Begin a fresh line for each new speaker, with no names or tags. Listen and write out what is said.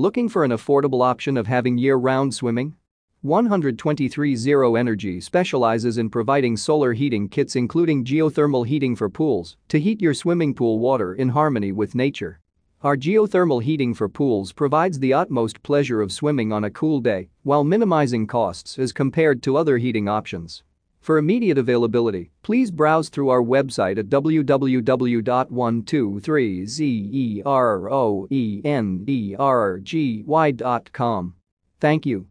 Looking for an affordable option of having year-round swimming? 123 Zero Energy specializes in providing solar heating kits including geothermal heating for pools to heat your swimming pool water in harmony with nature. Our geothermal heating for pools provides the utmost pleasure of swimming on a cool day while minimizing costs as compared to other heating options. For immediate availability, please browse through our website at www.123zeroenergy.com. Thank you.